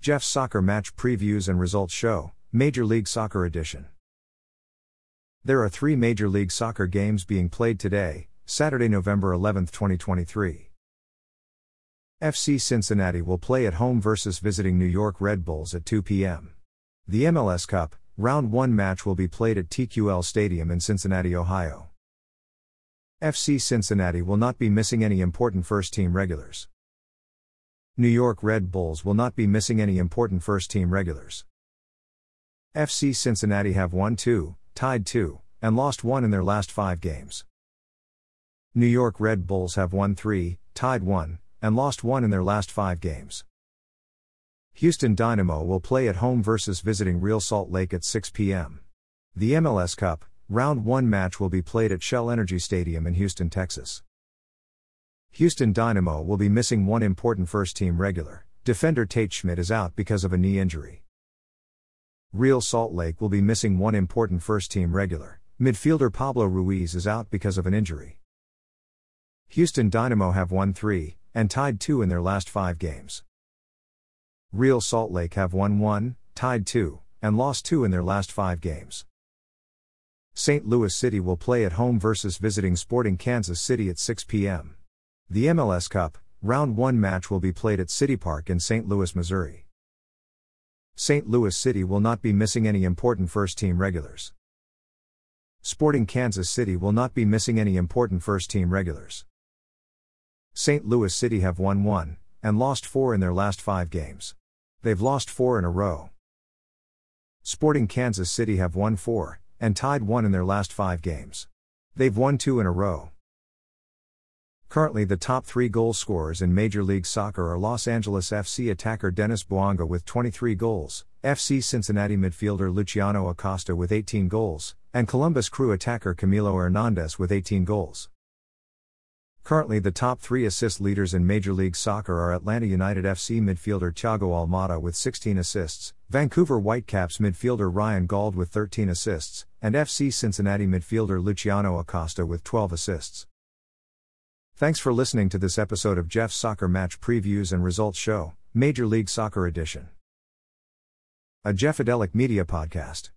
Jeff's Soccer Match Previews and Results Show, Major League Soccer Edition. There are three Major League Soccer games being played today, Saturday, November 11, 2023. FC Cincinnati will play at home versus visiting New York Red Bulls at 2 p.m. The MLS Cup, Round 1 match will be played at TQL Stadium in Cincinnati, Ohio. FC Cincinnati will not be missing any important first team regulars. New York Red Bulls will not be missing any important first team regulars. FC Cincinnati have won 2, tied 2, and lost 1 in their last 5 games. New York Red Bulls have won 3, tied 1, and lost 1 in their last 5 games. Houston Dynamo will play at home versus visiting Real Salt Lake at 6 p.m. The MLS Cup, Round 1 match will be played at Shell Energy Stadium in Houston, Texas. Houston Dynamo will be missing one important first team regular. Defender Tate Schmidt is out because of a knee injury. Real Salt Lake will be missing one important first team regular. Midfielder Pablo Ruiz is out because of an injury. Houston Dynamo have won three, and tied two in their last five games. Real Salt Lake have won one, tied two, and lost two in their last five games. St. Louis City will play at home versus visiting Sporting Kansas City at 6 p.m. The MLS Cup, Round 1 match will be played at City Park in St. Louis, Missouri. St. Louis City will not be missing any important first team regulars. Sporting Kansas City will not be missing any important first team regulars. St. Louis City have won 1 and lost 4 in their last 5 games. They've lost 4 in a row. Sporting Kansas City have won 4 and tied 1 in their last 5 games. They've won 2 in a row. Currently, the top three goal scorers in Major League Soccer are Los Angeles FC attacker Denis Bouanga with 23 goals, FC Cincinnati midfielder Luciano Acosta with 18 goals, and Columbus Crew attacker Camilo Hernandez with 18 goals. Currently, the top three assist leaders in Major League Soccer are Atlanta United FC midfielder Thiago Almada with 16 assists, Vancouver Whitecaps midfielder Ryan Gauld with 13 assists, and FC Cincinnati midfielder Luciano Acosta with 12 assists. Thanks for listening to this episode of Jeff's Soccer Match Previews and Results Show, Major League Soccer Edition. A Jeffadelic Media Podcast.